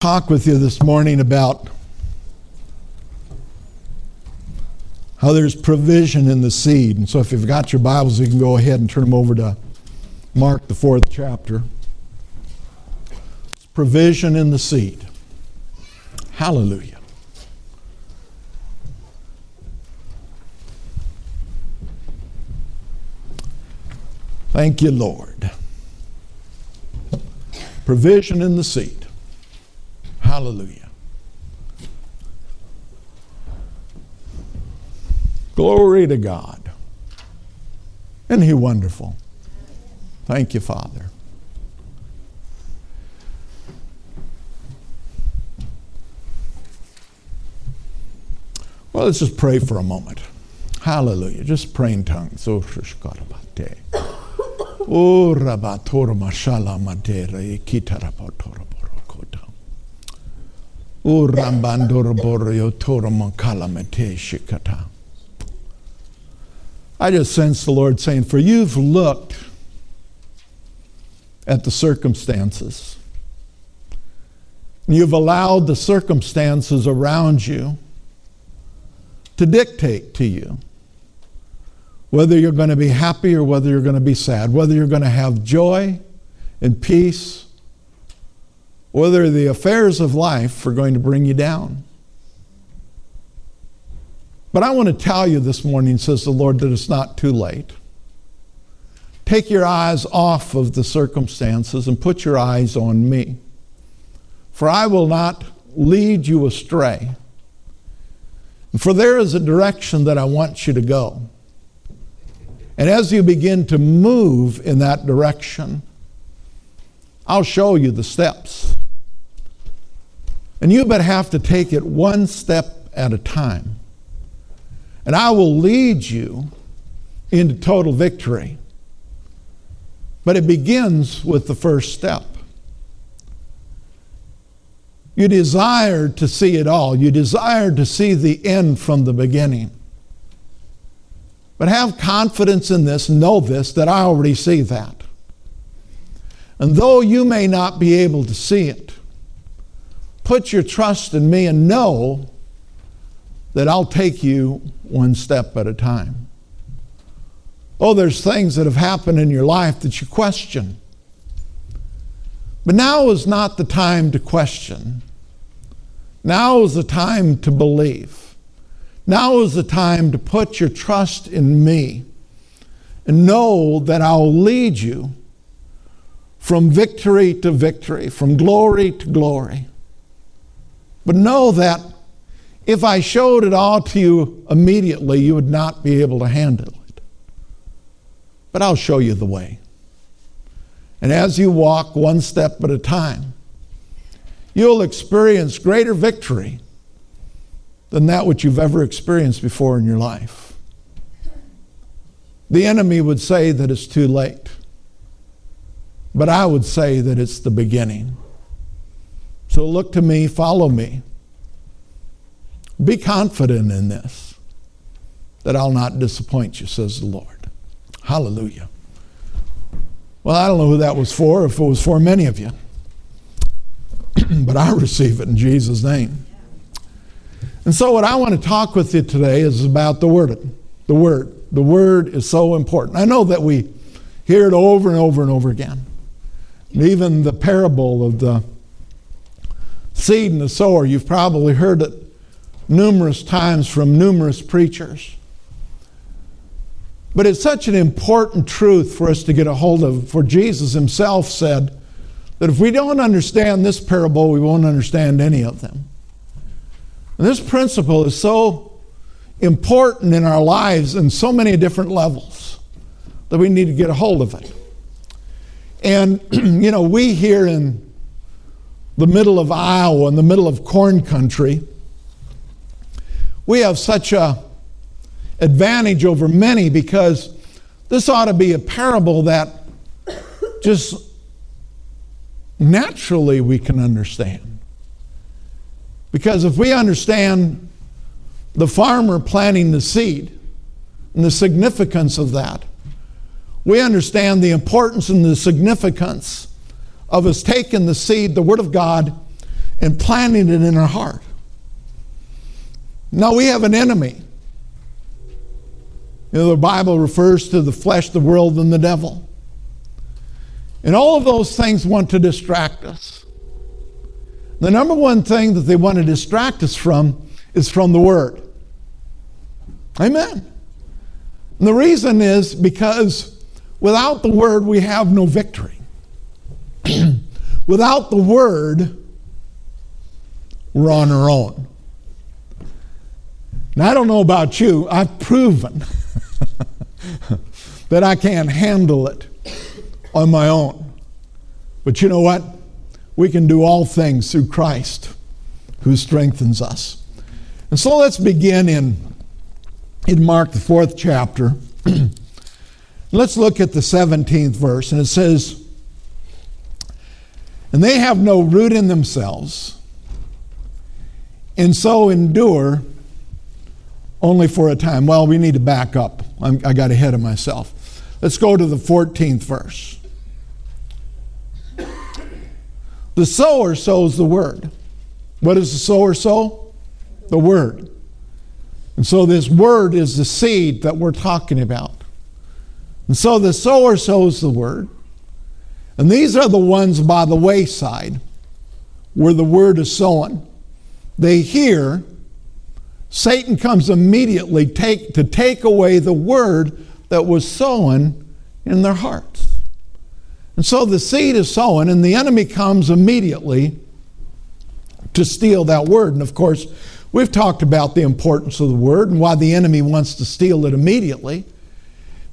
talk with you this morning about how there's provision in the seed. And so if you've got your Bibles, you can go ahead and turn them over to Mark, the fourth chapter. It's provision in the seed. Hallelujah. Thank you, Lord. Provision in the seed. Hallelujah. Glory to God. Isn't He wonderful? Thank you, Father. Well, let's just pray for a moment. Hallelujah. Just pray in tongues. Oh. Oh, rabatora mashala madera ikitarabatora I just sense the Lord saying, For you've looked at the circumstances. You've allowed the circumstances around you to dictate to you whether you're going to be happy or whether you're going to be sad, whether you're going to have joy and peace, whether the affairs of life are going to bring you down. But I want to tell you this morning, says the Lord, that it's not too late. Take your eyes off of the circumstances and put your eyes on me. For I will not lead you astray. For there is a direction that I want you to go. And as you begin to move in that direction, I'll show you the steps. And you but have to take it one step at a time. And I will lead you into total victory. But it begins with the first step. You desire to see it all. You desire to see the end from the beginning. But have confidence in this, know this, that I already see that. And though you may not be able to see it, put your trust in me and know that I'll take you one step at a time. Oh, there's things that have happened in your life that you question. But now is not the time to question. Now is the time to believe. Now is the time to put your trust in me and know that I'll lead you from victory to victory, from glory to glory. But know that if I showed it all to you immediately, you would not be able to handle it. But I'll show you the way. And as you walk one step at a time, you'll experience greater victory than that which you've ever experienced before in your life. The enemy would say that it's too late, but I would say that it's the beginning. So look to me, follow me. Be confident in this, that I'll not disappoint you, says the Lord. Hallelujah. Well, I don't know who that was for, if it was for many of you, but I receive it in Jesus' name. And so, what I want to talk with you today is about the Word. The Word. The Word is so important. I know that we hear it over and over and over again. And even the parable of the seed and the sower, you've probably heard it numerous times from numerous preachers. But it's such an important truth for us to get a hold of, for Jesus himself said that if we don't understand this parable, we won't understand any of them. And this principle is so important in our lives in so many different levels that we need to get a hold of it. And, you know, we here in the middle of Iowa, in the middle of corn country, we have such a advantage over many because this ought to be a parable that just naturally we can understand. Because if we understand the farmer planting the seed and the significance of that, we understand the importance and the significance of us taking the seed, the Word of God, and planting it in our heart. Now we have an enemy. You know, the Bible refers to the flesh, the world, and the devil. And all of those things want to distract us. The number one thing that they want to distract us from is from the Word. Amen. And the reason is because without the Word, we have no victory. without the Word, we're on our own. Now, I don't know about you, I've proven that I can't handle it on my own. But you know what? We can do all things through Christ who strengthens us. And so let's begin in, in Mark, the fourth chapter. let's look at the 17th verse, and it says, And they have no root in themselves, and so endure only for a time. Well, we need to back up. I'm, i got ahead of myself. Let's go to the 14th verse. The sower sows the word. What does the sower sow? The word. And so this word is the seed that we're talking about. And so the sower sows the word. And these are the ones by the wayside where the word is sown. They hear, Satan comes immediately take, to take away the word that was sown in their hearts. And so the seed is sown, and the enemy comes immediately to steal that word. And of course, we've talked about the importance of the word and why the enemy wants to steal it immediately.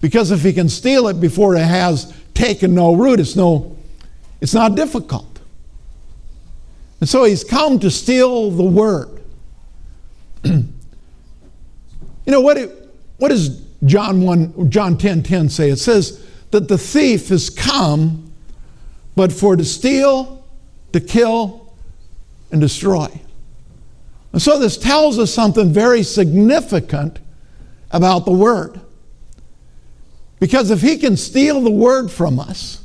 Because if he can steal it before it has taken no root, it's no it's not difficult. And so he's come to steal the word. you know what it, what does John 1 John 10 10 say? It says, that the thief has come but for to steal, to kill, and destroy. And so this tells us something very significant about the Word. Because if he can steal the Word from us,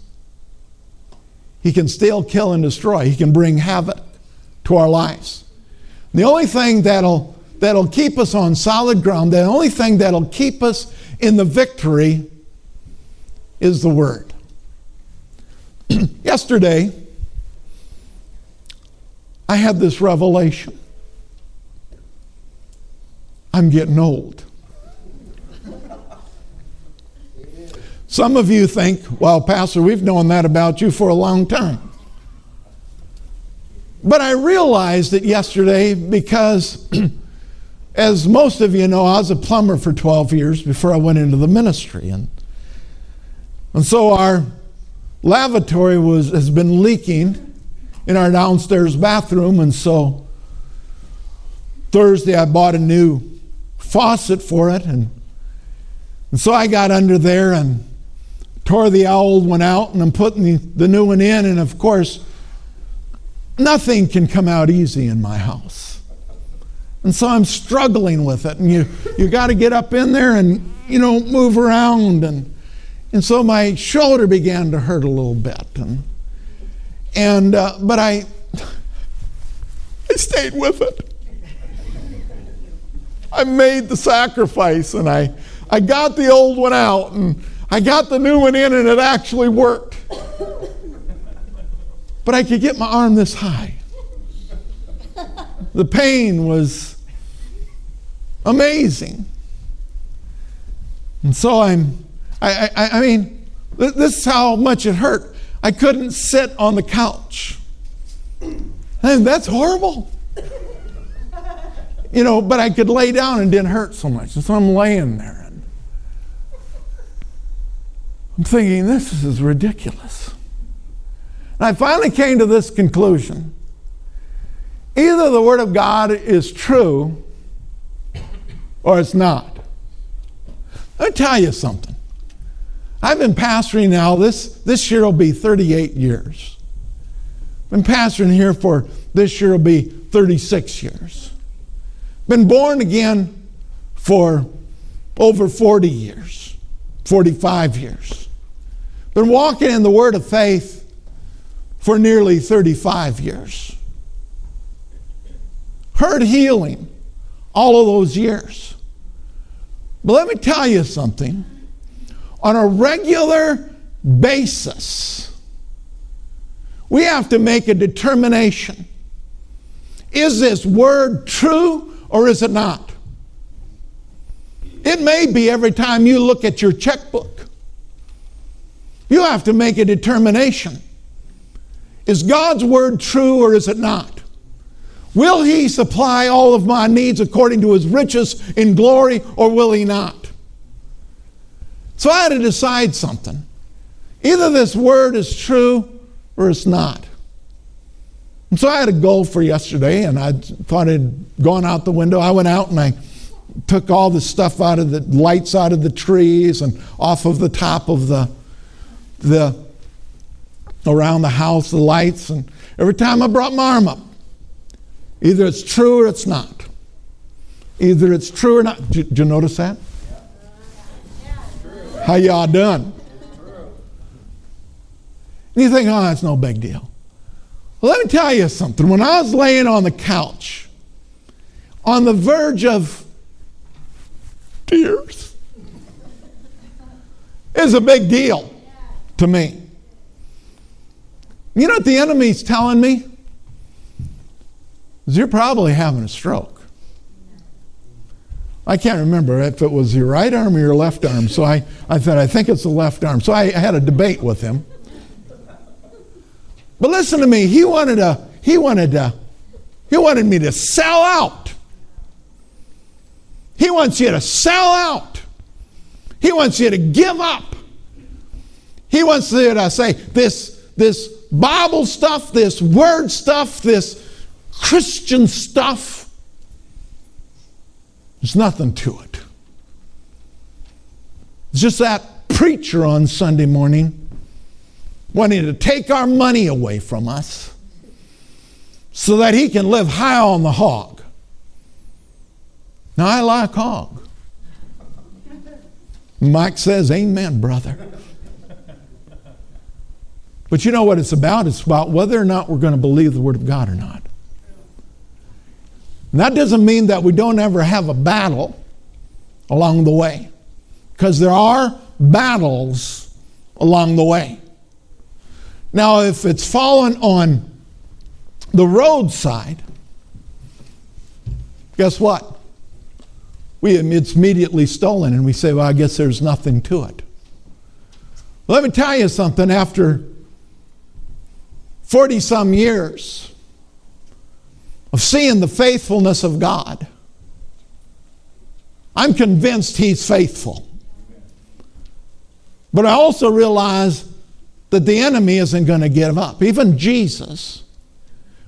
he can steal, kill, and destroy. He can bring havoc to our lives. The only thing that'll, that'll keep us on solid ground, the only thing that'll keep us in the victory is the Word. Yesterday, I had this revelation. I'm getting old. Some of you think, well, Pastor, we've known that about you for a long time. But I realized it yesterday because, as most of you know, I was a plumber for 12 years before I went into the ministry. And and so our lavatory was, has been leaking in our downstairs bathroom. And so Thursday I bought a new faucet for it. And, and so I got under there and tore the old one out and I'm putting the, the new one in. And of course, nothing can come out easy in my house. And so I'm struggling with it. And you, you got to get up in there and, you know, move around and and so my shoulder began to hurt a little bit. And, and uh, but I, I stayed with it. I made the sacrifice and I, I got the old one out and I got the new one in and it actually worked. But I could get my arm this high. The pain was amazing. And so I'm I, I, I mean, this is how much it hurt. I couldn't sit on the couch. And that's horrible. You know, but I could lay down and didn't hurt so much. And so I'm laying there. I'm thinking, this is ridiculous. And I finally came to this conclusion. Either the Word of God is true or it's not. Let me tell you something. I've been pastoring now, this, this year will be 38 years. Been pastoring here for this year will be 36 years. Been born again for over 40 years, 45 years. Been walking in the Word of faith for nearly 35 years. heard healing all of those years. But let me tell you something. On a regular basis, we have to make a determination. Is this word true or is it not? It may be every time you look at your checkbook. You have to make a determination. Is God's word true or is it not? Will He supply all of my needs according to His riches in glory or will He not? So I had to decide something. Either this word is true or it's not. And so I had a goal for yesterday, and I thought it had gone out the window. I went out and I took all the stuff out of the lights out of the trees and off of the top of the the around the house, the lights, and every time I brought my arm up, either it's true or it's not. Either it's true or not. Did, did you notice that? How y'all done? And you think, oh, that's no big deal. Well, let me tell you something. When I was laying on the couch, on the verge of tears, it's a big deal to me. You know what the enemy's telling me? Is you're probably having a stroke. I can't remember if it was your right arm or your left arm. So I, I thought, I think it's the left arm. So I, I had a debate with him. But listen to me, he wanted to, he wanted to, he wanted me to sell out. He wants you to sell out. He wants you to give up. He wants to say, this, this Bible stuff, this word stuff, this Christian stuff, there's nothing to it. It's just that preacher on Sunday morning wanting to take our money away from us so that he can live high on the hog. Now, I like hog. Mike says, Amen, brother. But you know what it's about? It's about whether or not we're going to believe the Word of God or not. And that doesn't mean that we don't ever have a battle along the way, because there are battles along the way. Now, if it's fallen on the roadside, guess what? We, it's immediately stolen, and we say, well, I guess there's nothing to it. Let me tell you something. After 40 some years of seeing the faithfulness of God, I'm convinced He's faithful. But I also realize that the enemy isn't going to give up. Even Jesus,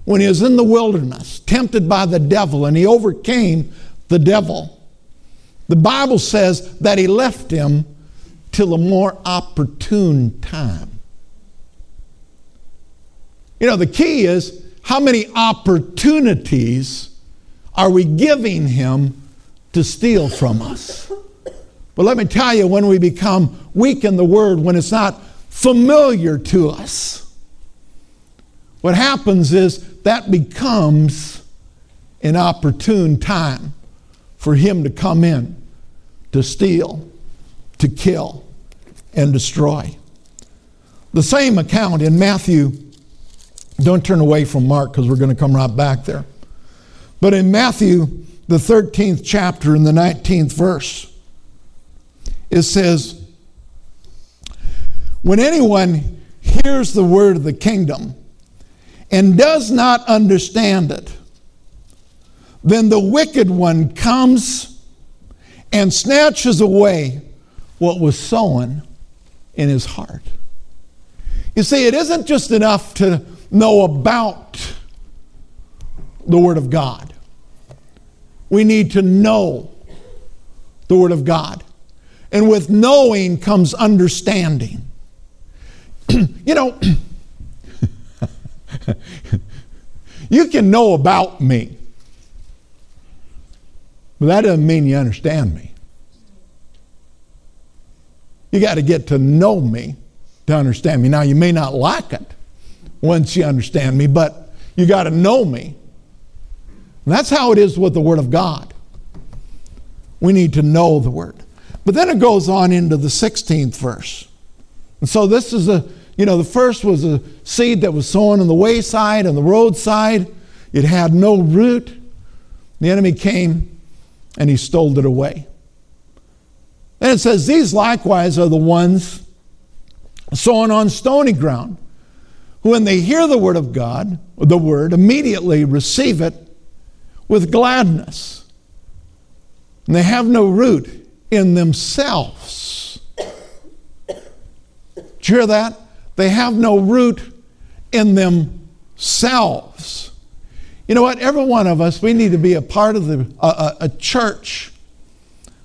when he was in the wilderness, tempted by the devil, and he overcame the devil, the Bible says that he left him till a more opportune time. You know, the key is how many opportunities are we giving him to steal from us? But let me tell you, when we become weak in the word, when it's not familiar to us. What happens is that becomes an opportune time for him to come in to steal, to kill, and destroy. The same account in Matthew, don't turn away from Mark because we're going to come right back there. But in Matthew, the 13th chapter, in the 19th verse, it says, when anyone hears the word of the kingdom and does not understand it, then the wicked one comes and snatches away what was sown in his heart. You see, it isn't just enough to know about the Word of God. We need to know the Word of God. And with knowing comes understanding. you know, you can know about me, but that doesn't mean you understand me. You got to get to know me to understand me. Now, you may not like it once you understand me, but you got to know me. And that's how it is with the Word of God. We need to know the Word. But then it goes on into the 16th verse. And so this is a, you know, the first was a seed that was sown on the wayside, on the roadside. It had no root. The enemy came and he stole it away. And it says, These likewise are the ones sown on stony ground, when they hear the word of God, the word, immediately receive it with gladness. And they have no root in themselves. Did you hear that? They have no root in themselves. You know what? Every one of us, we need to be a part of the, a, a church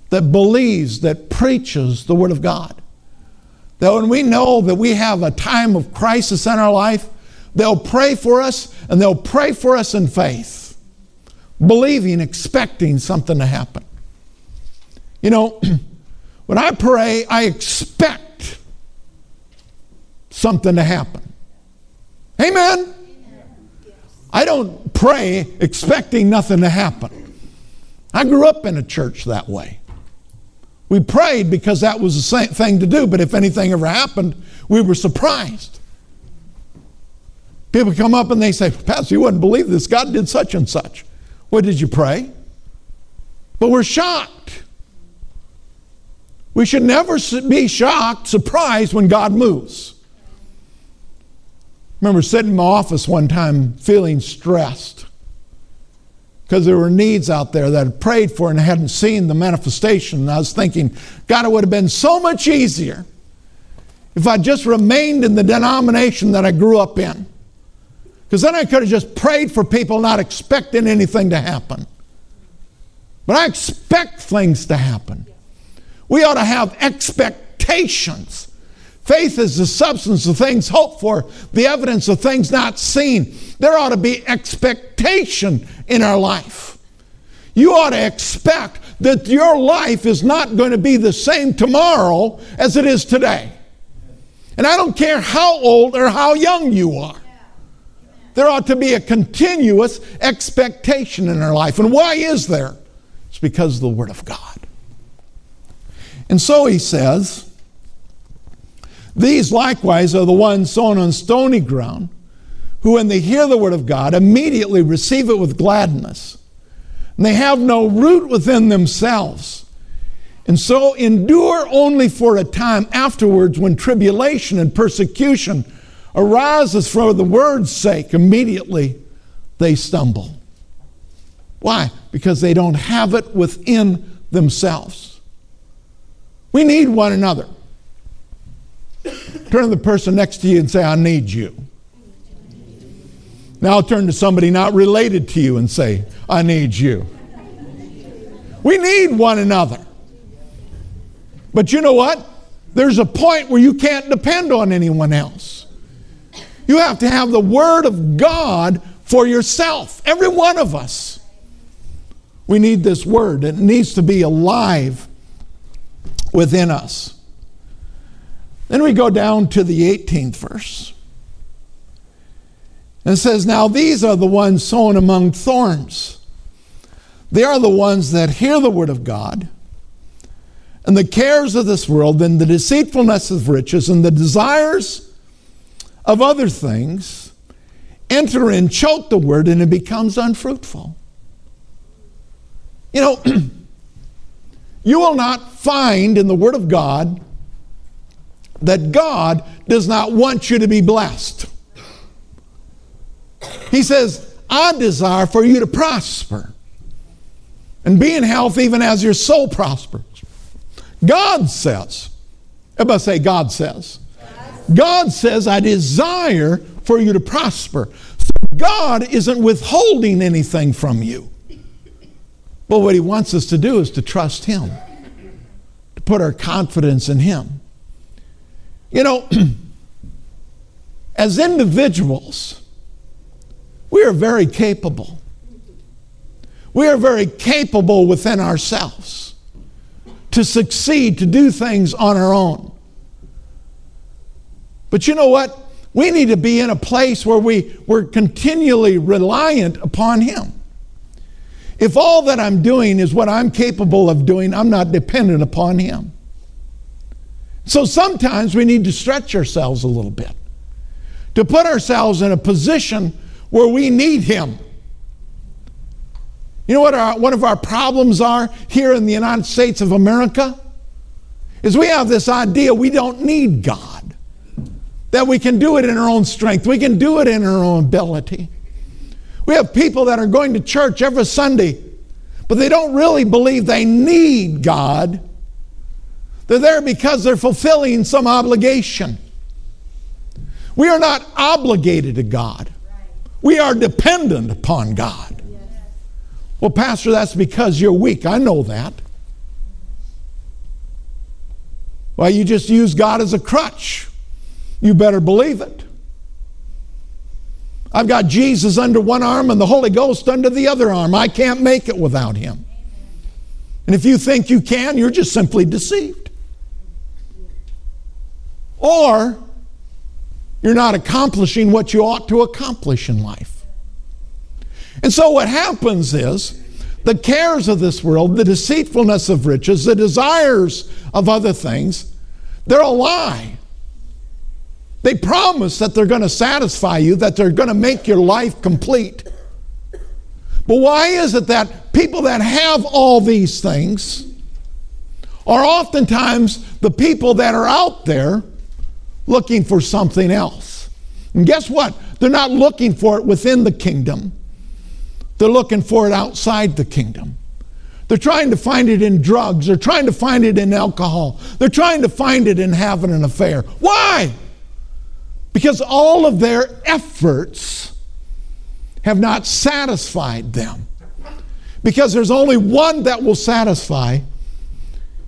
that believes, that preaches the Word of God. That when we know that we have a time of crisis in our life, they'll pray for us and they'll pray for us in faith, believing, expecting something to happen. You know, when I pray, I expect something to happen. Amen. I don't pray expecting nothing to happen. I grew up in a church that way. We prayed because that was the same thing to do, but if anything ever happened, we were surprised. People come up and they say, Pastor, you wouldn't believe this. God did such and such. What did you pray? But we're shocked. We should never be shocked, surprised when God moves. I remember sitting in my office one time feeling stressed because there were needs out there that I prayed for and hadn't seen the manifestation. And I was thinking, God, it would have been so much easier if I just remained in the denomination that I grew up in. Because then I could have just prayed for people not expecting anything to happen. But I expect things to happen. We ought to have expectations. Faith is the substance of things hoped for, the evidence of things not seen. There ought to be expectation in our life. You ought to expect that your life is not going to be the same tomorrow as it is today. And I don't care how old or how young you are. There ought to be a continuous expectation in our life. And why is there? It's because of the Word of God. And so he says, These likewise are the ones sown on stony ground, who, when they hear the word of God, immediately receive it with gladness. And they have no root within themselves. And so endure only for a time afterwards when tribulation and persecution arises for the word's sake. Immediately they stumble. Why? Because they don't have it within themselves. We need one another. Turn to the person next to you and say, I need you. Now turn to somebody not related to you and say, I need you. We need one another. But you know what? There's a point where you can't depend on anyone else. You have to have the Word of God for yourself, every one of us. We need this Word, it needs to be alive within us. Then we go down to the 18th verse. And says, Now these are the ones sown among thorns. They are the ones that hear the word of God, and the cares of this world, and the deceitfulness of riches, and the desires of other things enter and choke the word, and it becomes unfruitful. You know, you will not find in the Word of God that God does not want you to be blessed. He says, I desire for you to prosper and be in health even as your soul prospers. God says, everybody say, God says. God says, I desire for you to prosper. So God isn't withholding anything from you. But what He wants us to do is to trust Him, to put our confidence in Him. You know, as individuals, we are very capable. We are very capable within ourselves to succeed, to do things on our own. But you know what? We need to be in a place where we, we're continually reliant upon Him. if all that I'm doing is what I'm capable of doing, I'm not dependent upon Him. So sometimes we need to stretch ourselves a little bit to put ourselves in a position where we need Him. You know what our, one of our problems are here in the United States of America? Is we have this idea we don't need God, that we can do it in our own strength, we can do it in our own ability. We have people that are going to church every Sunday, but they don't really believe they need God. They're there because they're fulfilling some obligation. We are not obligated to God. We are dependent upon God. Well, Pastor, that's because you're weak. I know that. Well, you just use God as a crutch. You better believe it. I've got Jesus under one arm and the Holy Ghost under the other arm. I can't make it without Him. And if you think you can, you're just simply deceived. Or you're not accomplishing what you ought to accomplish in life. And so what happens is the cares of this world, the deceitfulness of riches, the desires of other things, they're a lie. They promise that they're going to satisfy you, that they're going to make your life complete. But why is it that people that have all these things are oftentimes the people that are out there looking for something else? And guess what? They're not looking for it within the kingdom, they're looking for it outside the kingdom. They're trying to find it in drugs. They're trying to find it in alcohol. They're trying to find it in having an affair. Why? because all of their efforts have not satisfied them. Because there's only one that will satisfy,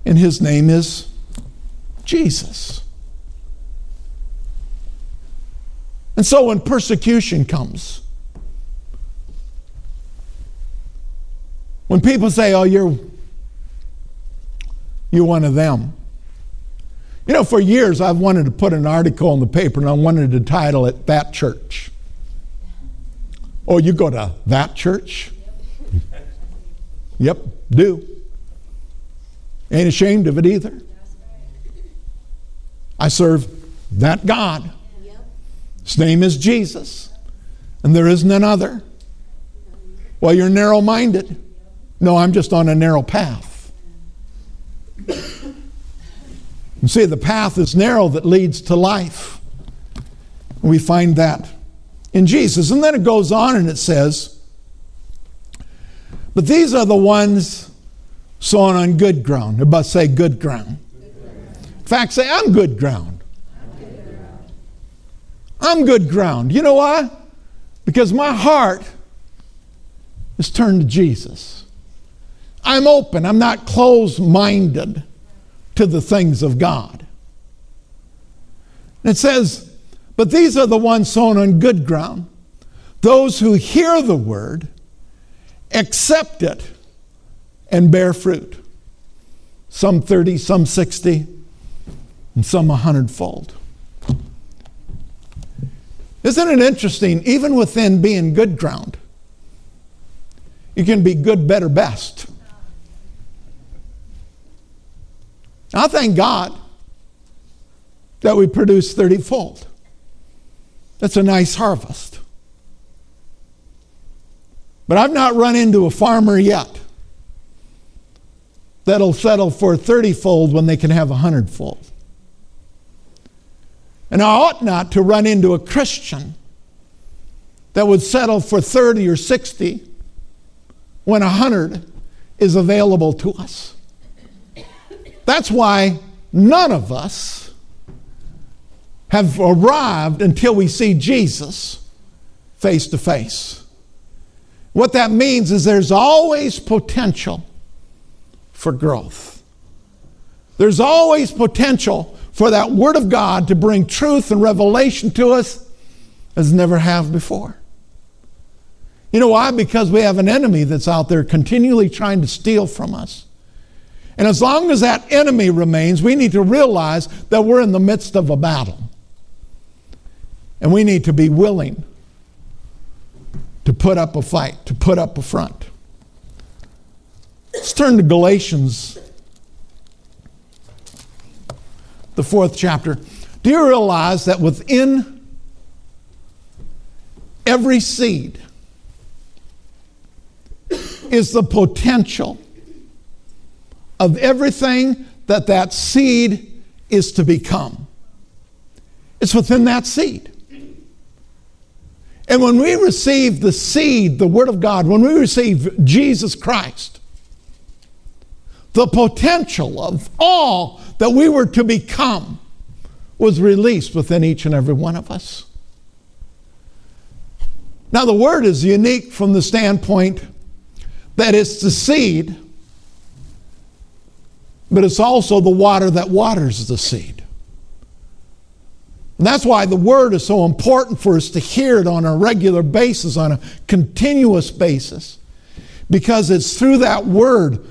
and his name is Jesus. And so when persecution comes, when people say, oh, you're, you're one of them, you know, for years I've wanted to put an article in the paper and I wanted to title it That Church. Oh, you go to that church? Yep, do. Ain't ashamed of it either. I serve that God. His name is Jesus, and there is none other. Well, you're narrow minded. No, I'm just on a narrow path. And see, the path is narrow that leads to life. We find that in Jesus. And then it goes on and it says, But these are the ones sown on good ground. Everybody say good ground. In fact, say, I'm good ground. I'm good ground. You know why? Because my heart is turned to Jesus. I'm open. I'm not closed minded to the things of God. it says, But these are the ones sown on good ground, those who hear the word, accept it, and bear fruit. Some 30, some 60, and some a hundredfold. Isn't it interesting? Even within being good ground, you can be good, better, best. I thank God that we produce 30 fold. That's a nice harvest. But I've not run into a farmer yet that'll settle for 30 fold when they can have a 100 fold. And I ought not to run into a Christian that would settle for 30 or 60 when a 100 is available to us. That's why none of us have arrived until we see Jesus face to face. What that means is there's always potential for growth. There's always potential for that Word of God to bring truth and revelation to us as never have before. You know why? Because we have an enemy that's out there continually trying to steal from us. And as long as that enemy remains, we need to realize that we're in the midst of a battle. And we need to be willing to put up a fight, to put up a front. Let's turn to Galatians, the fourth chapter. Do you realize that within every seed is the potential of everything that that seed is to become? It's within that seed. And when we receive the seed, the Word of God, when we receive Jesus Christ, the potential of all that we were to become was released within each and every one of us. Now, the Word is unique from the standpoint that it's the seed, but it's also the water that waters the seed. And that's why the word is so important for us to hear it on a regular basis, on a continuous basis. Because it's through that word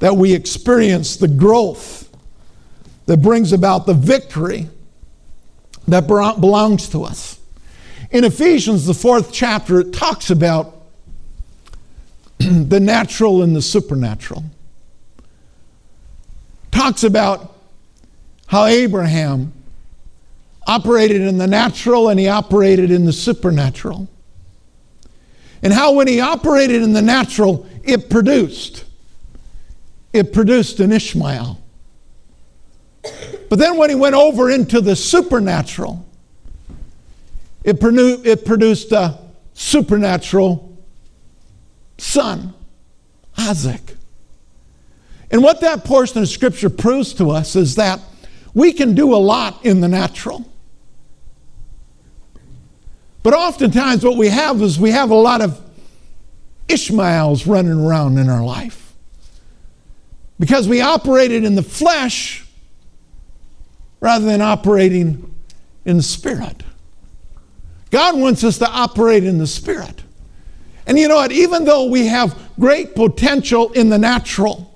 that we experience the growth that brings about the victory that belongs to us. In Ephesians, the fourth chapter, it talks about the natural and the supernatural. Talks about how Abraham operated in the natural and he operated in the supernatural. And how, when he operated in the natural, it produced. It produced an Ishmael. But then, when he went over into the supernatural, it, produ- it produced a supernatural son, Isaac. And what that portion of Scripture proves to us is that we can do a lot in the natural. But oftentimes, what we have is we have a lot of Ishmaels running around in our life. Because we operated in the flesh rather than operating in the spirit. God wants us to operate in the spirit. And you know what? Even though we have great potential in the natural,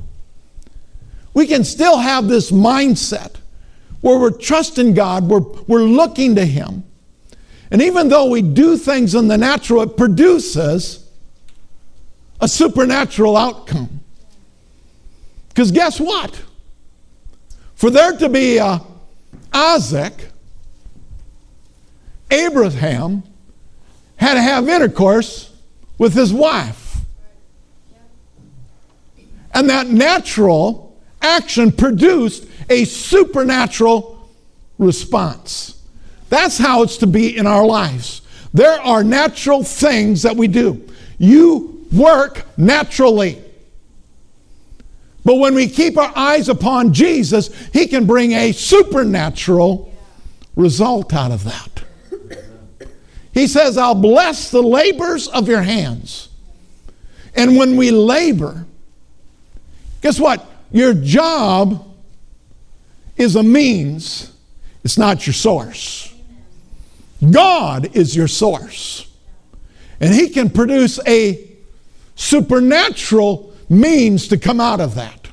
we can still have this mindset where we're trusting God, we're, we're looking to Him. And even though we do things in the natural, it produces a supernatural outcome. Because guess what? For there to be a Isaac, Abraham had to have intercourse with his wife. And that natural action produced a supernatural response. That's how it's to be in our lives. There are natural things that we do. You work naturally. But when we keep our eyes upon Jesus, He can bring a supernatural result out of that. He says, I'll bless the labors of your hands. And when we labor, guess what? Your job is a means, it's not your source. God is your source. And He can produce a supernatural means to come out of that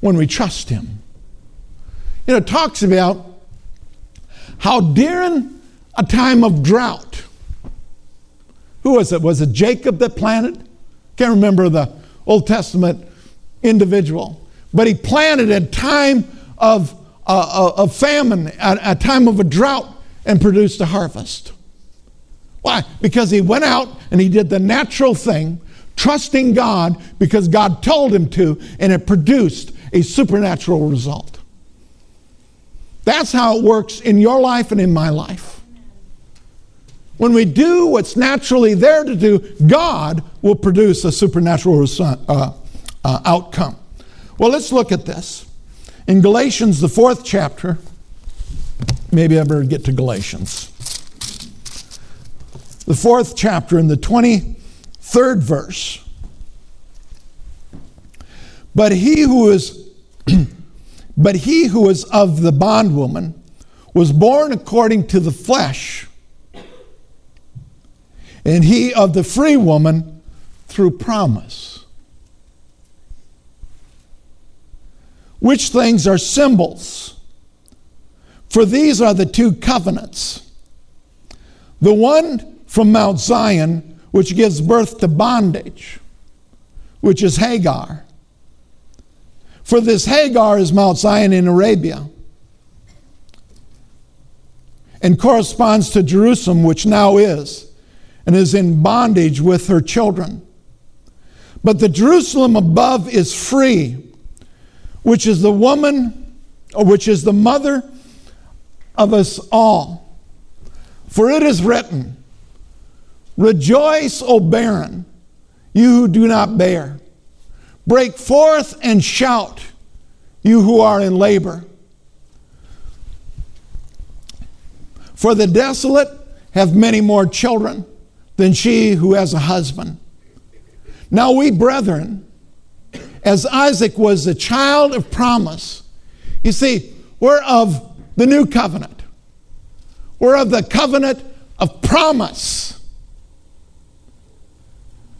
when we trust Him. You know, it talks about how during a time of drought, who was it? Was it Jacob that planted? Can't remember the Old Testament individual. But he planted at time of, uh, uh of famine, at a time of a drought and produced a harvest. Why? Because he went out and he did the natural thing, trusting God because God told him to, and it produced a supernatural result. That's how it works in your life and in my life. When we do what's naturally there to do, God will produce a supernatural uh, uh, outcome. Well, let's look at this. In Galatians, the fourth chapter, Maybe I better get to Galatians. The fourth chapter in the 23rd verse. But he who is but he who is of the bondwoman was born according to the flesh, and he of the free woman through promise. Which things are symbols? For these are the two covenants. The one from Mount Sinai, which gives birth to bondage, which is Hagar. For this Hagar is Mount Sinai in Arabia and corresponds to Jerusalem, which now is, and is in bondage with her children. But the Jerusalem above is free, which is the woman, or which is the mother of us all. For it is written, Rejoice, O barren, you who do not bear. Break forth and shout, you who are in labor. For the desolate have many more children than she who has a husband. Now, we brethren, as Isaac was the child of promise, you see, we're of the new covenant, we're of the covenant of promise.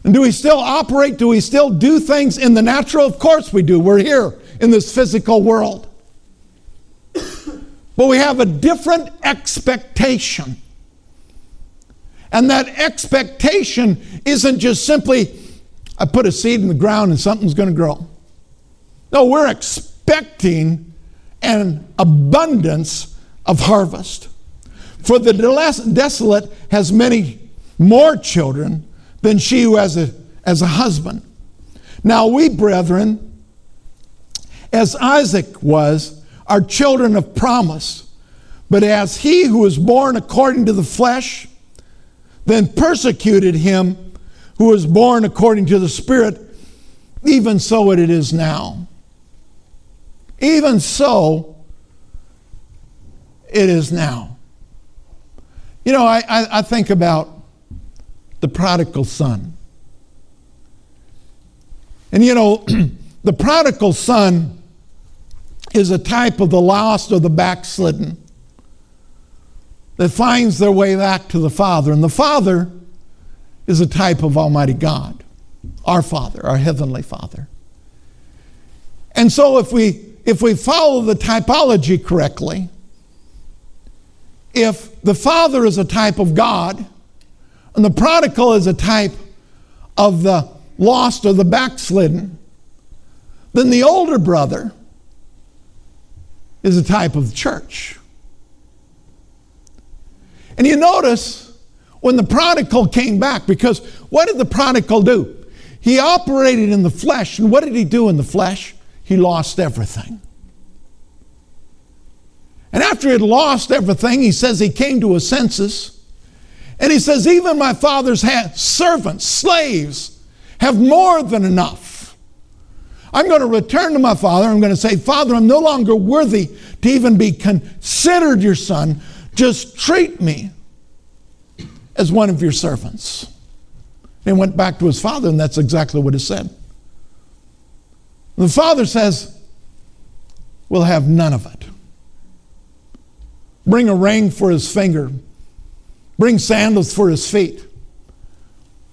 And do we still operate? Do we still do things in the natural? Of course we do. We're here in this physical world. But we have a different expectation. And that expectation isn't just simply, I put a seed in the ground and something's going to grow. No, we're expecting an abundance of harvest. For the desolate has many more children than she who has a, as a husband. Now, we, brethren, as Isaac was, are children of promise. But as he who was born according to the flesh, then persecuted him who was born according to the Spirit, even so it is now. Even so it is now. You know, I, I, I think about the prodigal son. And you know, the prodigal son is a type of the lost or the backslidden that finds their way back to the Father. And the Father is a type of Almighty God, our Father, our Heavenly Father. And so if we if we follow the typology correctly, if the Father is a type of God, and the prodigal is a type of the lost or the backslidden. Then the older brother is a type of the church. And you notice when the prodigal came back, because what did the prodigal do? He operated in the flesh, and what did he do in the flesh? He lost everything. And after he had lost everything, he says he came to his senses and he says, Even my father's servants, slaves, have more than enough. I'm going to return to my father. I'm going to say, Father, I'm no longer worthy to even be considered your son. Just treat me as one of your servants. And he went back to his father, and that's exactly what he said. The father says, We'll have none of it. Bring a ring for his finger, Bring sandals for his feet.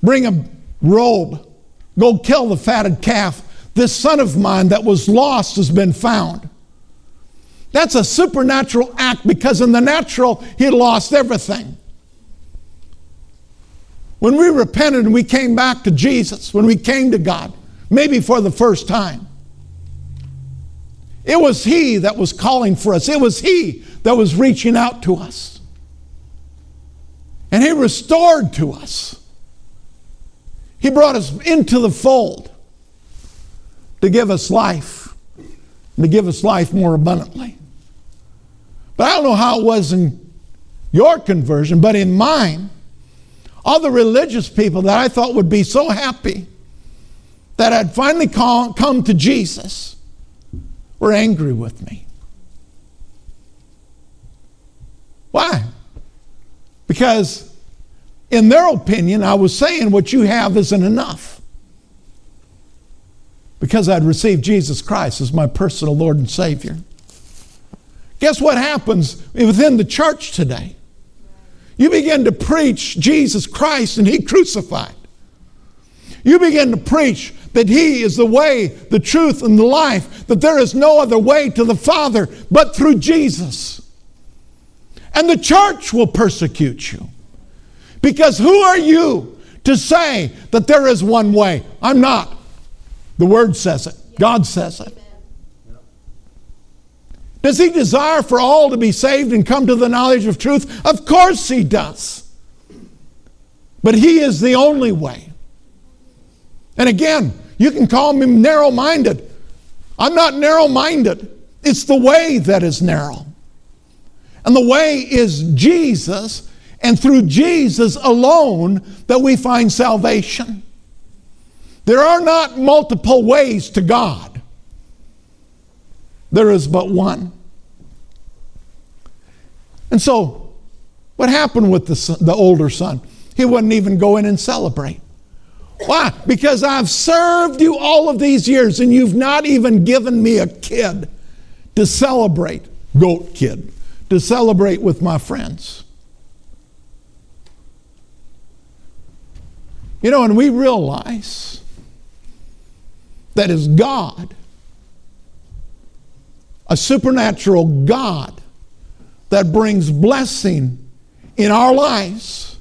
Bring a robe. Go kill the fatted calf. This son of mine that was lost has been found. That's a supernatural act because in the natural, he lost everything. When we repented and we came back to Jesus, when we came to God, maybe for the first time, it was He that was calling for us, it was He that was reaching out to us. And He restored to us. He brought us into the fold to give us life, to give us life more abundantly. But I don't know how it was in your conversion, but in mine, all the religious people that I thought would be so happy that I'd finally come to Jesus were angry with me. Why? Because, in their opinion, I was saying what you have isn't enough. Because I'd received Jesus Christ as my personal Lord and Savior. Guess what happens within the church today? You begin to preach Jesus Christ and He crucified. You begin to preach that He is the way, the truth, and the life, that there is no other way to the Father but through Jesus. And the church will persecute you. Because who are you to say that there is one way? I'm not. The Word says it, God says it. Does He desire for all to be saved and come to the knowledge of truth? Of course He does. But He is the only way. And again, you can call me narrow minded. I'm not narrow minded, it's the way that is narrow. And the way is Jesus, and through Jesus alone that we find salvation. There are not multiple ways to God, there is but one. And so, what happened with the, son, the older son? He wouldn't even go in and celebrate. Why? Because I've served you all of these years and you've not even given me a kid to celebrate, goat kid, to celebrate with my friends. You know, and we realize that is God, a supernatural God that brings blessing in our lives,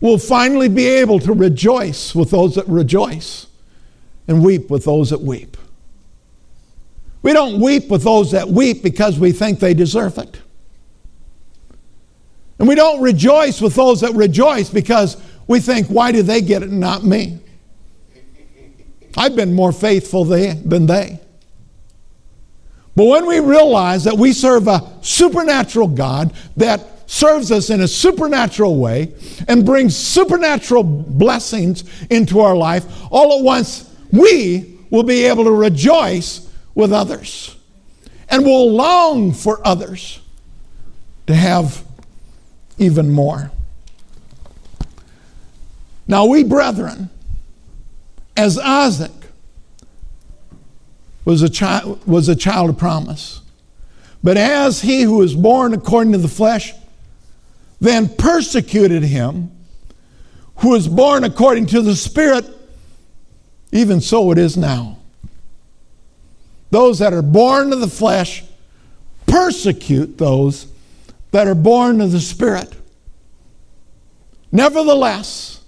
will finally be able to rejoice with those that rejoice and weep with those that weep. We don't weep with those that weep because we think they deserve it. And we don't rejoice with those that rejoice because we think, why do they get it and not me? I've been more faithful than they. But when we realize that we serve a supernatural God that serves us in a supernatural way and brings supernatural blessings into our life, all at once we will be able to rejoice with others and will long for others to have even more. Now, we brethren, as Isaac was a child, was a child of promise, but as he who was born according to the flesh then persecuted him who was born according to the Spirit, even so it is now. Those that are born of the flesh persecute those that are born of the Spirit. Nevertheless,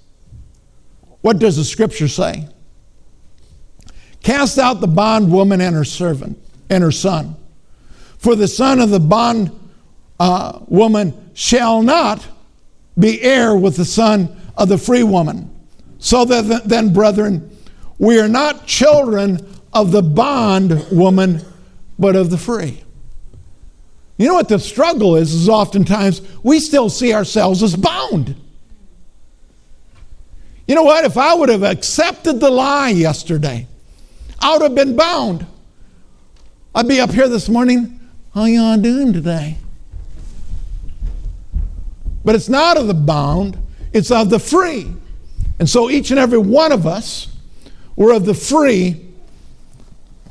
what does the scripture say? Cast out the bondwoman and her servant and her son. For the son of the bond uh, woman shall not be heir with the son of the free woman. So that then, brethren, we are not children of the bond woman, but of the free. You know what the struggle is? Is oftentimes we still see ourselves as bound. You know what? If I would have accepted the lie yesterday, I would have been bound. I'd be up here this morning. How y'all doing today? But it's not of the bound, it's of the free. And so each and every one of us were of the free,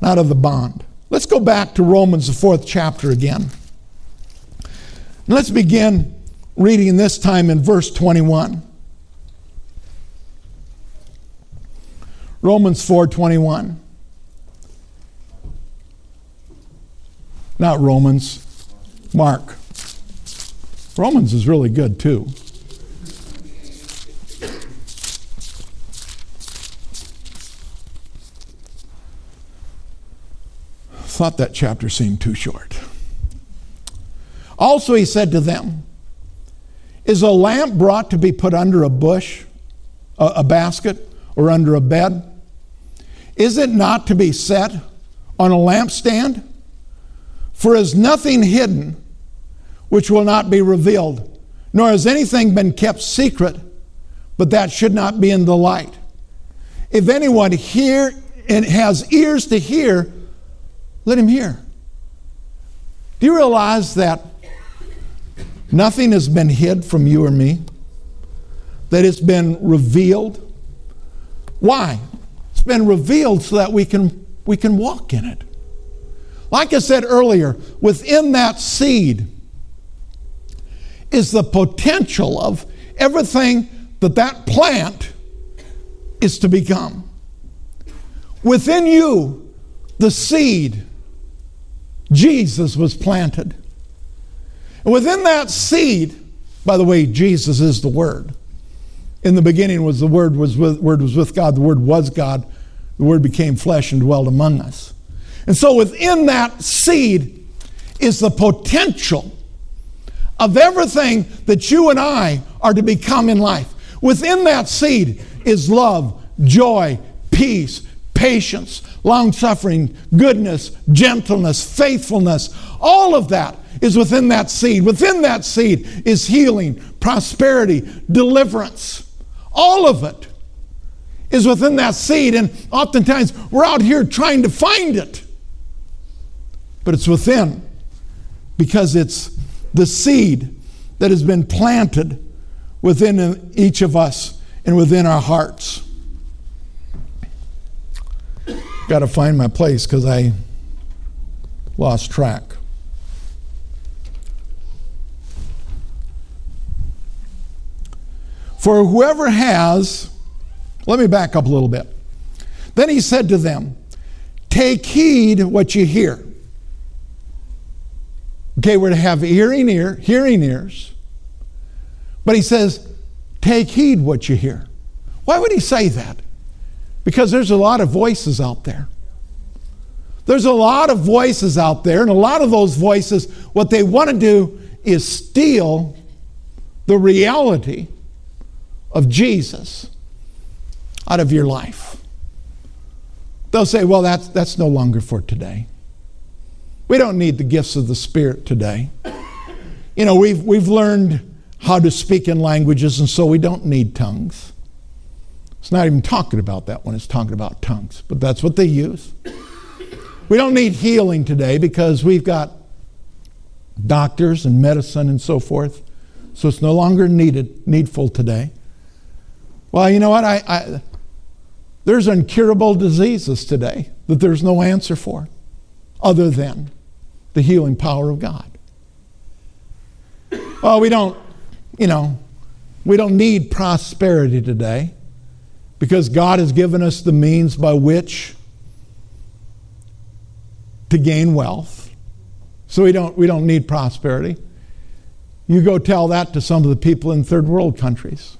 not of the bond. Let's go back to Romans, the fourth chapter again. And let's begin reading this time in verse 21. Romans 4:21. Not Romans, Mark. Romans is really good too. Thought that chapter seemed too short. Also, he said to them, Is a lamp brought to be put under a bush, a, a basket, or under a bed? Is it not to be set on a lampstand? For is nothing hidden which will not be revealed, nor has anything been kept secret, but that should not be in the light. If anyone hear and has ears to hear, let him hear. Do you realize that nothing has been hid from you or me? That it's been revealed? Why? It's been revealed so that we can, we can walk in it. Like I said earlier, within that seed is the potential of everything that that plant is to become. Within you, the seed, Jesus was planted. And within that seed, by the way, Jesus is the Word. In the beginning was the Word was with, Word was with God, the Word was God. the Word became flesh and dwelt among us. And so within that seed is the potential of everything that you and I are to become in life. Within that seed is love, joy, peace, patience, long suffering, goodness, gentleness, faithfulness. All of that is within that seed. Within that seed is healing, prosperity, deliverance. All of it is within that seed. And oftentimes we're out here trying to find it. But it's within because it's the seed that has been planted within each of us and within our hearts. Got to find my place because I lost track. For whoever has, let me back up a little bit. Then he said to them, Take heed what you hear. Okay, we're to have hearing ear, hearing ears. But he says, take heed what you hear. Why would he say that? Because there's a lot of voices out there. There's a lot of voices out there, and a lot of those voices, what they want to do is steal the reality of Jesus out of your life. They'll say, well, that's, that's no longer for today. We don't need the gifts of the Spirit today. You know, we've, we've learned how to speak in languages, and so we don't need tongues. It's not even talking about that when it's talking about tongues, but that's what they use. We don't need healing today because we've got doctors and medicine and so forth, so it's no longer needed, needful today. Well, you know what? I, I there's incurable diseases today that there's no answer for other than the healing power of God. Well, we don't, you know, we don't need prosperity today because God has given us the means by which to gain wealth. So we don't, we don't need prosperity. You go tell that to some of the people in third world countries.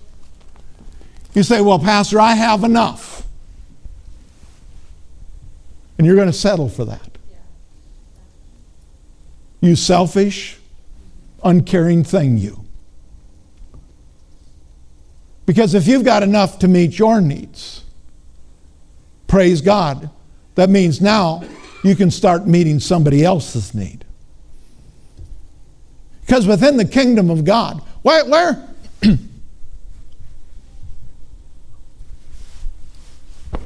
You say, Well, Pastor, I have enough. And you're going to settle for that. You selfish, uncaring thing, you. Because if you've got enough to meet your needs, praise God, that means now you can start meeting somebody else's need. Because within the kingdom of God, where, where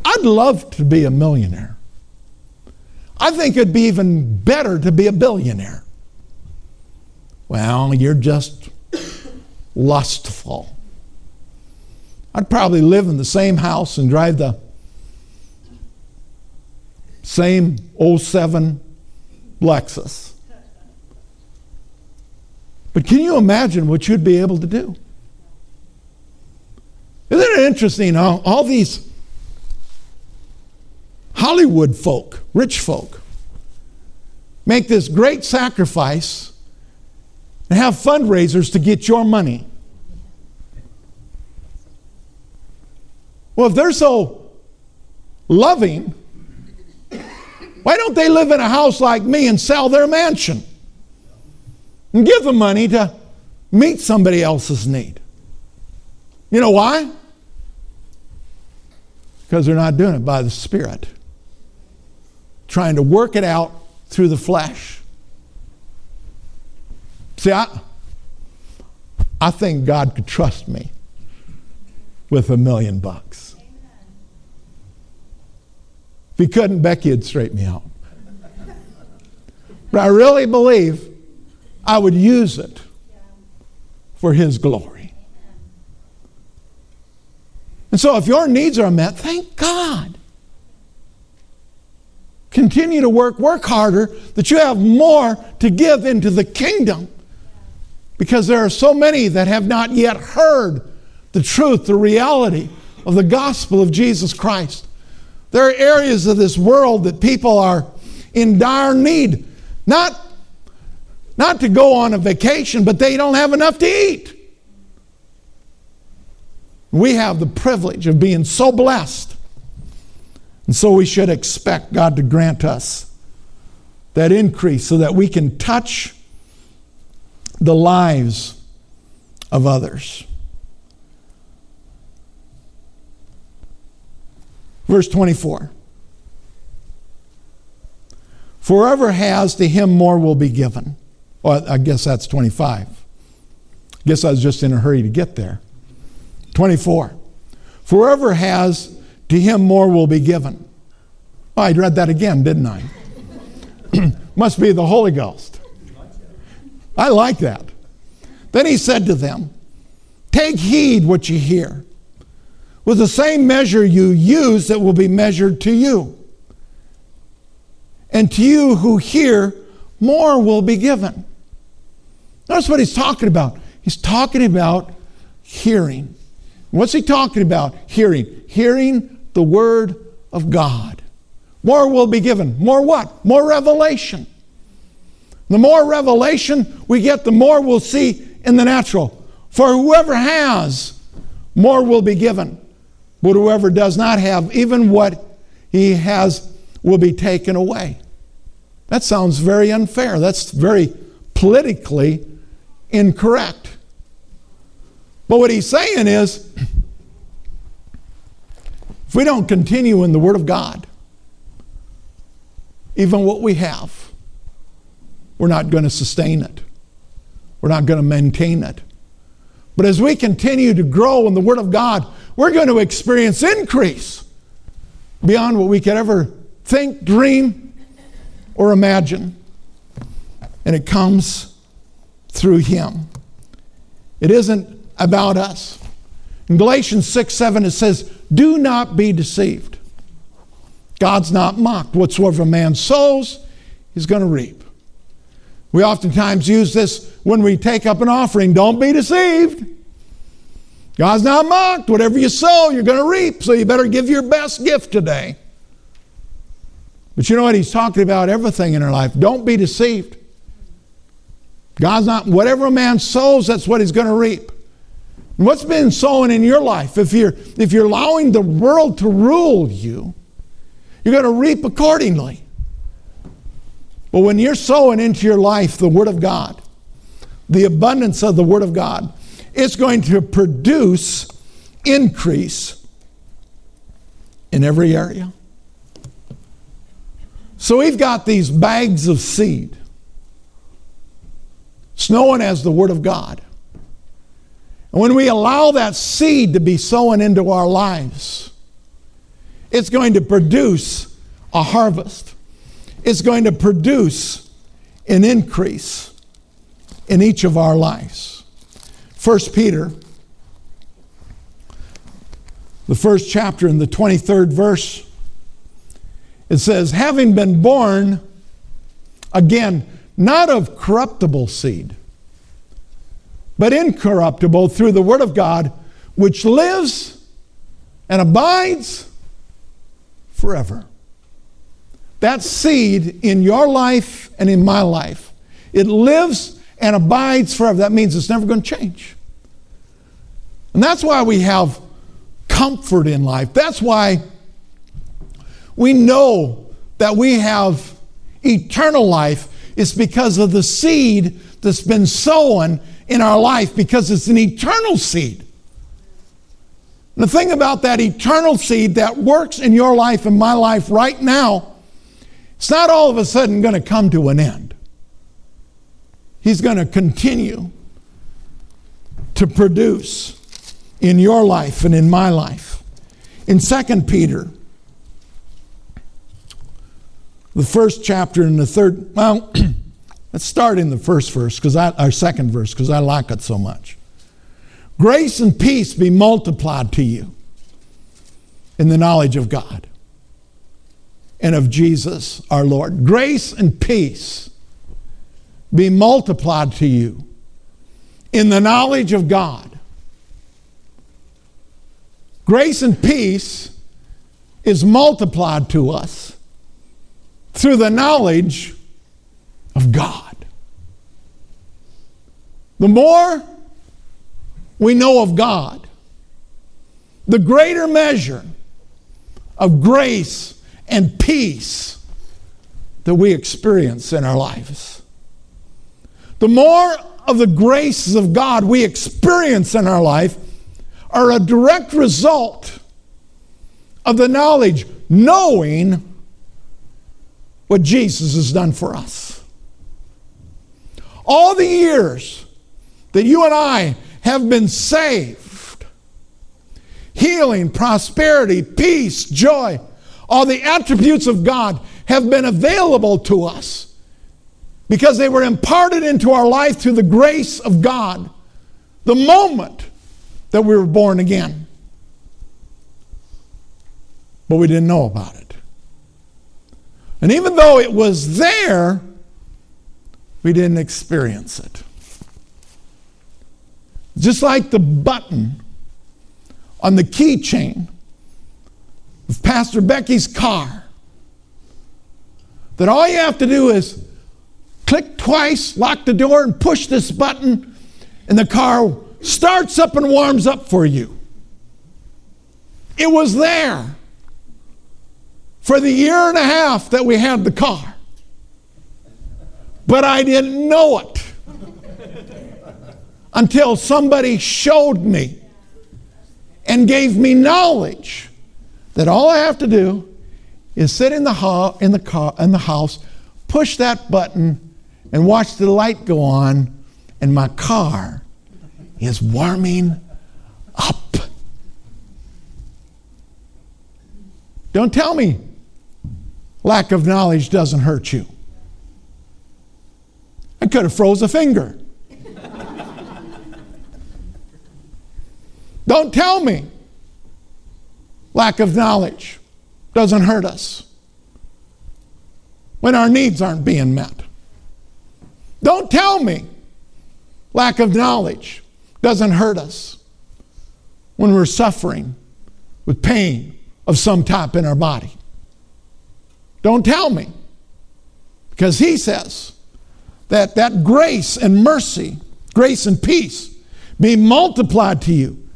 I'd love to be a millionaire. I think it'd be even better to be a billionaire. Well, you're just lustful. I'd probably live in the same house and drive the same 07 Lexus. But can you imagine what you'd be able to do? Isn't it interesting how all these Hollywood folk, rich folk, make this great sacrifice and have fundraisers to get your money. Well, if they're so loving, why don't they live in a house like me and sell their mansion and give the money to meet somebody else's need? You know why? Because they're not doing it by the Spirit trying to work it out through the flesh. See, I, I think God could trust me with a million bucks. If he couldn't, Becky would straighten me out. But I really believe I would use it for his glory. And so if your needs are met, thank God. Continue to work, work harder, that you have more to give into the kingdom. Because there are so many that have not yet heard the truth, the reality of the gospel of Jesus Christ. There are areas of this world that people are in dire need, not, not to go on a vacation, but they don't have enough to eat. We have the privilege of being so blessed And so we should expect God to grant us that increase so that we can touch the lives of others. Verse 24. Forever has, to him more will be given. Well, I guess that's 25. I guess I was just in a hurry to get there. 24. Forever has, to him more will be given. I read that again, didn't I? Must be the Holy Ghost. I like that. Then he said to them, Take heed what you hear. With the same measure you use, it will be measured to you. And to you who hear, more will be given. That's what he's talking about. He's talking about hearing. What's he talking about? Hearing. Hearing the word of God. More will be given. More what? More revelation. The more revelation we get, the more we'll see in the natural. For whoever has, more will be given. But whoever does not have, even what he has will be taken away. That sounds very unfair. That's very politically incorrect. But what he's saying is if we don't continue in the Word of God, even what we have, we're not going to sustain it. We're not going to maintain it. But as we continue to grow in the Word of God, we're going to experience increase beyond what we could ever think, dream, or imagine. And it comes through Him. It isn't about us. In Galatians 6 7, it says, Do not be deceived. God's not mocked. Whatsoever a man sows, he's going to reap. We oftentimes use this when we take up an offering. Don't be deceived. God's not mocked. Whatever you sow, you're going to reap. So you better give your best gift today. But you know what? He's talking about everything in our life. Don't be deceived. God's not, whatever a man sows, that's what he's going to reap. And what's been sown in your life? If you're, if you're allowing the world to rule you, you're going to reap accordingly. But when you're sowing into your life the Word of God, the abundance of the Word of God, it's going to produce increase in every area. So we've got these bags of seed. It's known as the Word of God. And when we allow that seed to be sown into our lives, it's going to produce a harvest. It's going to produce an increase in each of our lives. 1 Peter, the first chapter in the 23rd verse, it says, having been born again, not of corruptible seed, but incorruptible through the Word of God, which lives and abides forever. That seed in your life and in my life, it lives and abides forever. That means it's never going to change. And that's why we have comfort in life. That's why we know that we have eternal life. It's because of the seed that's been sown in our life, because it's an eternal seed. The thing about that eternal seed that works in your life and my life right now, it's not all of a sudden going to come to an end. He's going to continue to produce in your life and in my life. In 2 Peter, the first chapter and the third, well, let's start in the first verse, because our second verse, because I like it so much. Grace and peace be multiplied to you in the knowledge of God and of Jesus our Lord. Grace and peace be multiplied to you in the knowledge of God. Grace and peace is multiplied to us through the knowledge of God. The more we know of God, the greater measure of grace and peace that we experience in our lives. The more of the graces of God we experience in our life are a direct result of the knowledge, knowing what Jesus has done for us. All the years that you and I have been saved, healing, prosperity, peace, joy, all the attributes of God have been available to us because they were imparted into our life through the grace of God the moment that we were born again. But we didn't know about it. And even though it was there, we didn't experience it. Just like the button on the keychain of Pastor Becky's car, that all you have to do is click twice, lock the door, and push this button, and the car starts up and warms up for you. It was there for the year and a half that we had the car. But I didn't know it until somebody showed me and gave me knowledge that all I have to do is sit in the, ho- in the, car, in the house, push that button, and watch the light go on, and my car is warming up. Don't tell me lack of knowledge doesn't hurt you. I could have froze a finger. Don't tell me lack of knowledge doesn't hurt us when our needs aren't being met. Don't tell me lack of knowledge doesn't hurt us when we're suffering with pain of some type in our body. Don't tell me. Because he says that that grace and mercy, grace and peace, be multiplied to you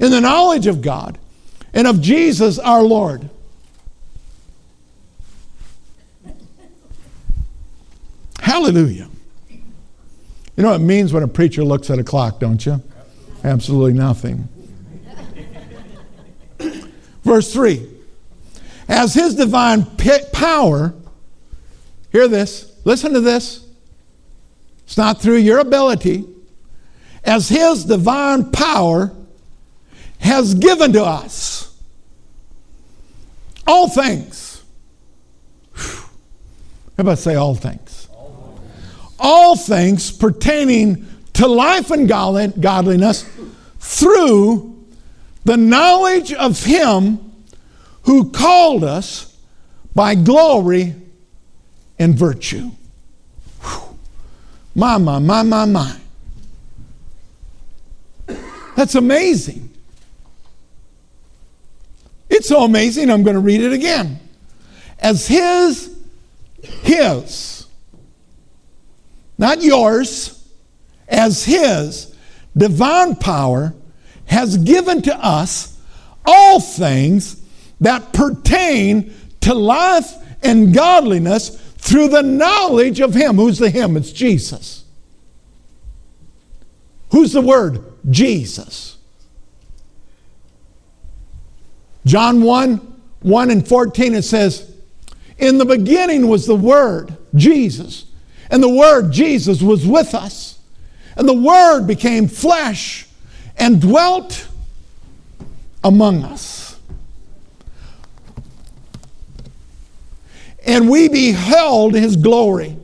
in the knowledge of God and of Jesus our Lord. Hallelujah. You know what it means when a preacher looks at a clock, don't you? Absolutely nothing. Verse 3 As his divine power, hear this, listen to this. It's not through your ability. As his divine power has given to us all things. Everybody say all things. All things pertaining to life and godliness through the knowledge of Him who called us by glory and virtue. Whew. My, my, my, my, my. That's amazing. It's so amazing, I'm going to read it again. As His, His, not yours, as His divine power has given to us all things that pertain to life and godliness through the knowledge of Him. Who's the Him? It's Jesus. Who's the Word? Jesus. John 1 1 and 14, it says, In the beginning was the Word, Jesus. And the Word, Jesus, was with us. And the Word became flesh and dwelt among us. And we beheld his glory.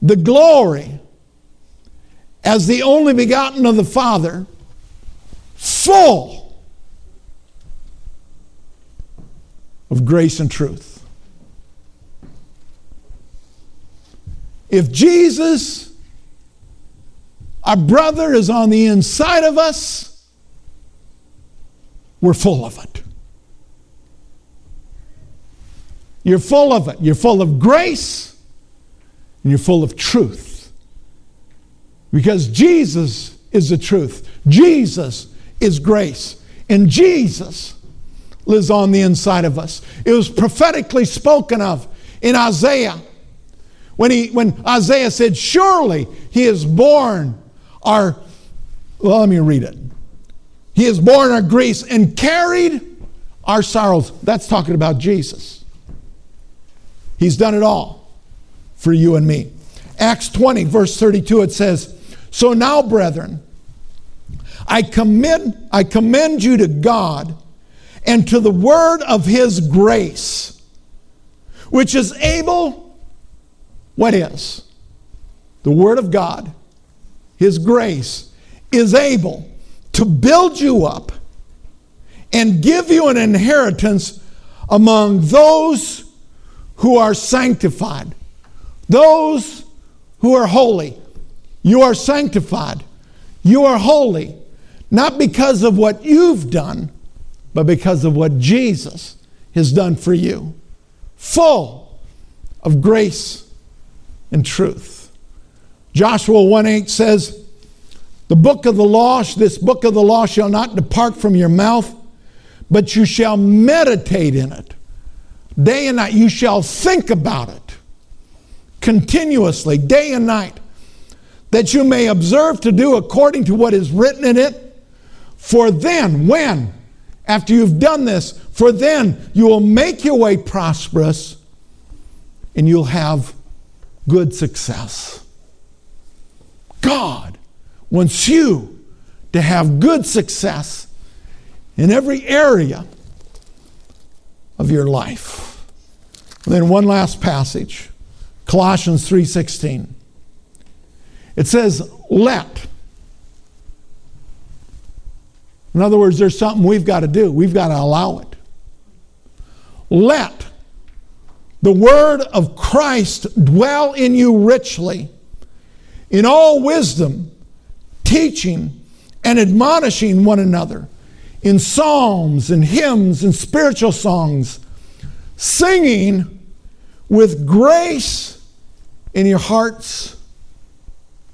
The glory as the only begotten of the Father, full of grace and truth. If Jesus, our brother, is on the inside of us, we're full of it. You're full of it. You're full of grace and you're full of truth. Because Jesus is the truth. Jesus is grace. And Jesus lives on the inside of us. It was prophetically spoken of in Isaiah. When, he, when Isaiah said, Surely he is borne our, well, let me read it. He is borne our griefs and carried our sorrows. That's talking about Jesus. He's done it all for you and me. Acts 20, verse 32, it says, So now, brethren, I commend, I commend you to God and to the word of his grace, which is able, what is? The word of God, his grace, is able to build you up and give you an inheritance among those who are sanctified, those who are holy. You are sanctified. You are holy, not because of what you've done, but because of what Jesus has done for you. Full of grace and truth. Joshua 1 8 says, The book of the law, this book of the law shall not depart from your mouth, but you shall meditate in it day and night. You shall think about it continuously, day and night, that you may observe to do according to what is written in it. For then, when? After you've done this, for then you will make your way prosperous and you'll have good success. God wants you to have good success in every area of your life. And then one last passage, Colossians 3:16. It says, "Let in other words, there's something we've got to do. We've got to allow it. Let the word of Christ dwell in you richly, in all wisdom, teaching and admonishing one another in psalms and hymns and spiritual songs, singing with grace in your hearts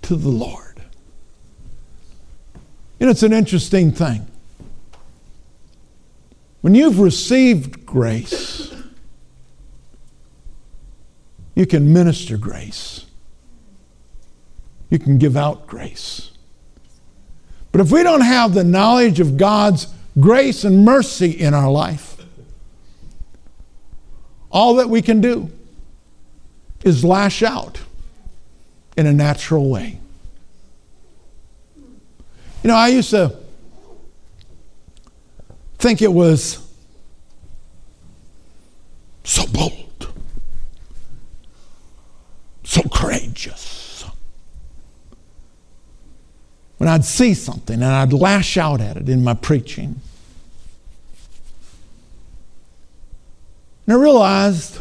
to the Lord. Know, it's an interesting thing. When you've received grace, you can minister grace. You can give out grace. But if we don't have the knowledge of God's grace and mercy in our life, all that we can do is lash out in a natural way. You know, I used to think it was so bold, so courageous. When I'd see something and I'd lash out at it in my preaching. And I realized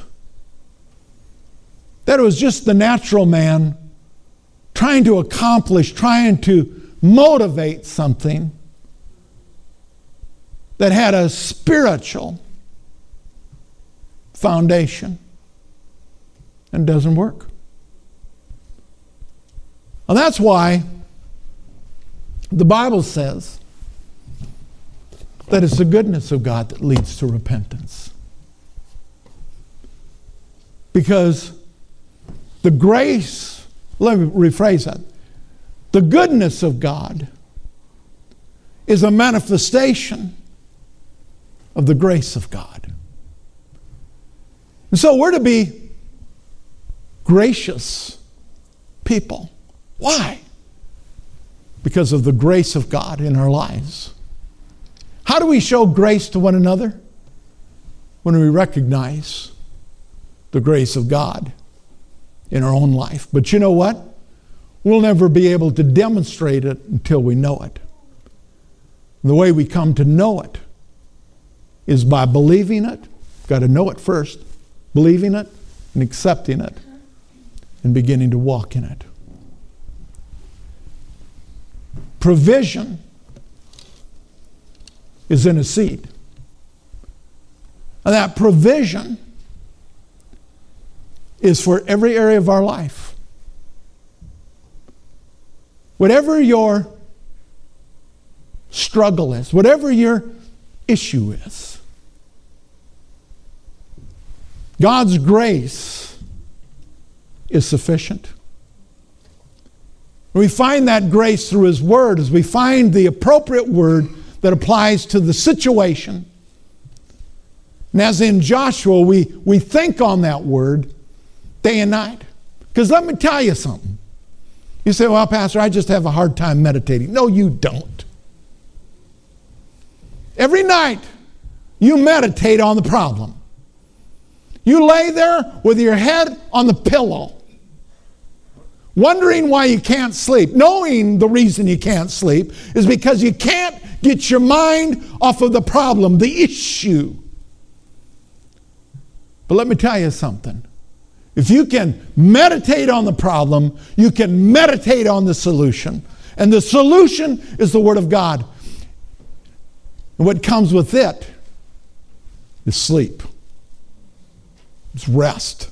that it was just the natural man trying to accomplish, trying to motivate something that had a spiritual foundation and doesn't work. And that's why the Bible says that it's the goodness of God that leads to repentance. Because the grace, let me rephrase that, the goodness of God is a manifestation of the grace of God. And so we're to be gracious people. Why? Because of the grace of God in our lives. How do we show grace to one another? When we recognize the grace of God in our own life. But you know what? We'll never be able to demonstrate it until we know it. The way we come to know it is by believing it. Got to know it first, believing it and accepting it and beginning to walk in it. Provision is in a seed. And that provision is for every area of our life. Whatever your struggle is, whatever your issue is, God's grace is sufficient. We find that grace through His Word as we find the appropriate word that applies to the situation. And as in Joshua, we, we think on that word day and night. Because let me tell you something. You say, well, Pastor, I just have a hard time meditating. No, you don't. Every night, you meditate on the problem. You lay there with your head on the pillow, wondering why you can't sleep, knowing the reason you can't sleep is because you can't get your mind off of the problem, the issue. But let me tell you something. If you can meditate on the problem, you can meditate on the solution. And the solution is the Word of God. And what comes with it is sleep, it's rest.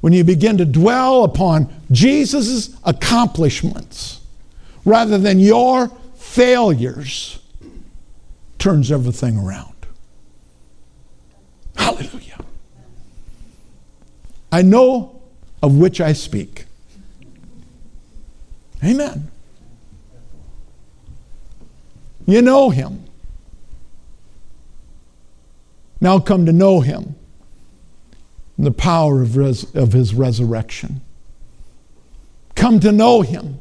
When you begin to dwell upon Jesus' accomplishments rather than your failures, turns everything around. Hallelujah. I know of which I speak. Amen. You know him. Now come to know him in the power of, res- of his resurrection. Come to know him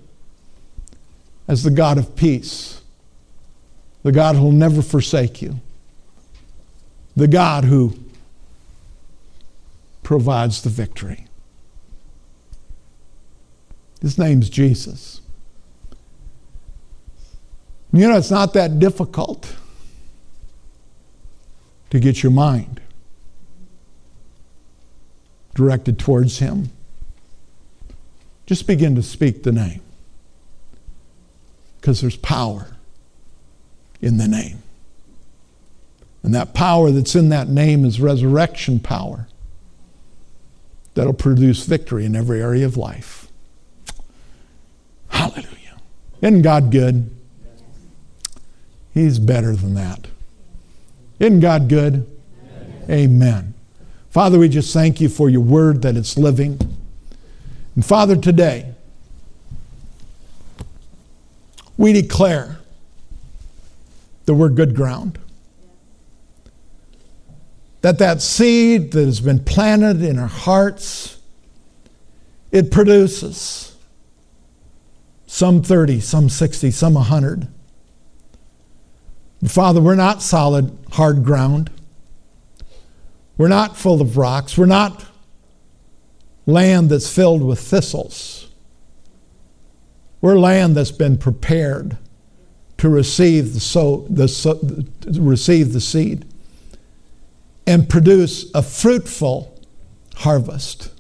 as the God of peace, the God who will never forsake you, the God who provides the victory. His name's Jesus. You know, it's not that difficult to get your mind directed towards Him. Just begin to speak the name because there's power in the name. And that power that's in that name is resurrection power that'll produce victory in every area of life. Hallelujah. Isn't God good? He's better than that. Isn't God good? Amen. Amen. Father, we just thank you for your word that it's living. And Father, today, we declare that we're good ground. That that seed that has been planted in our hearts, it produces some 30, some 60, some 100. Father, we're not solid, hard ground. We're not full of rocks. We're not land that's filled with thistles. We're land that's been prepared to receive the, so, the so, receive the seed and produce a fruitful harvest.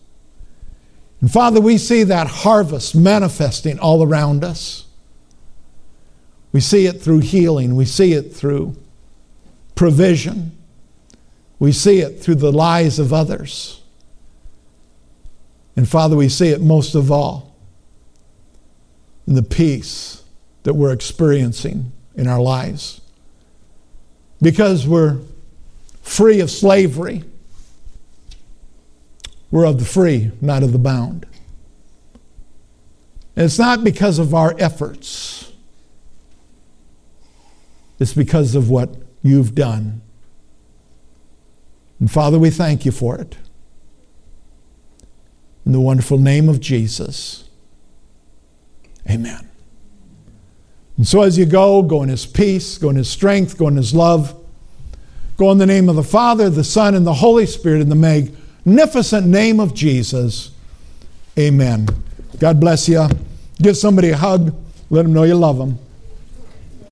And Father, we see that harvest manifesting all around us. We see it through healing, we see it through provision, we see it through the lives of others. And Father, we see it most of all in the peace that we're experiencing in our lives. Because we're free of slavery, we're of the free, not of the bound. And it's not because of our efforts, it's because of what you've done and Father, we thank you for it. In the wonderful name of Jesus, amen. And so as you go, go in his peace, go in his strength, go in his love. Go in the name of the Father, the Son, and the Holy Spirit in the magnificent name of Jesus. Amen. God bless you. Give somebody a hug. Let them know you love them.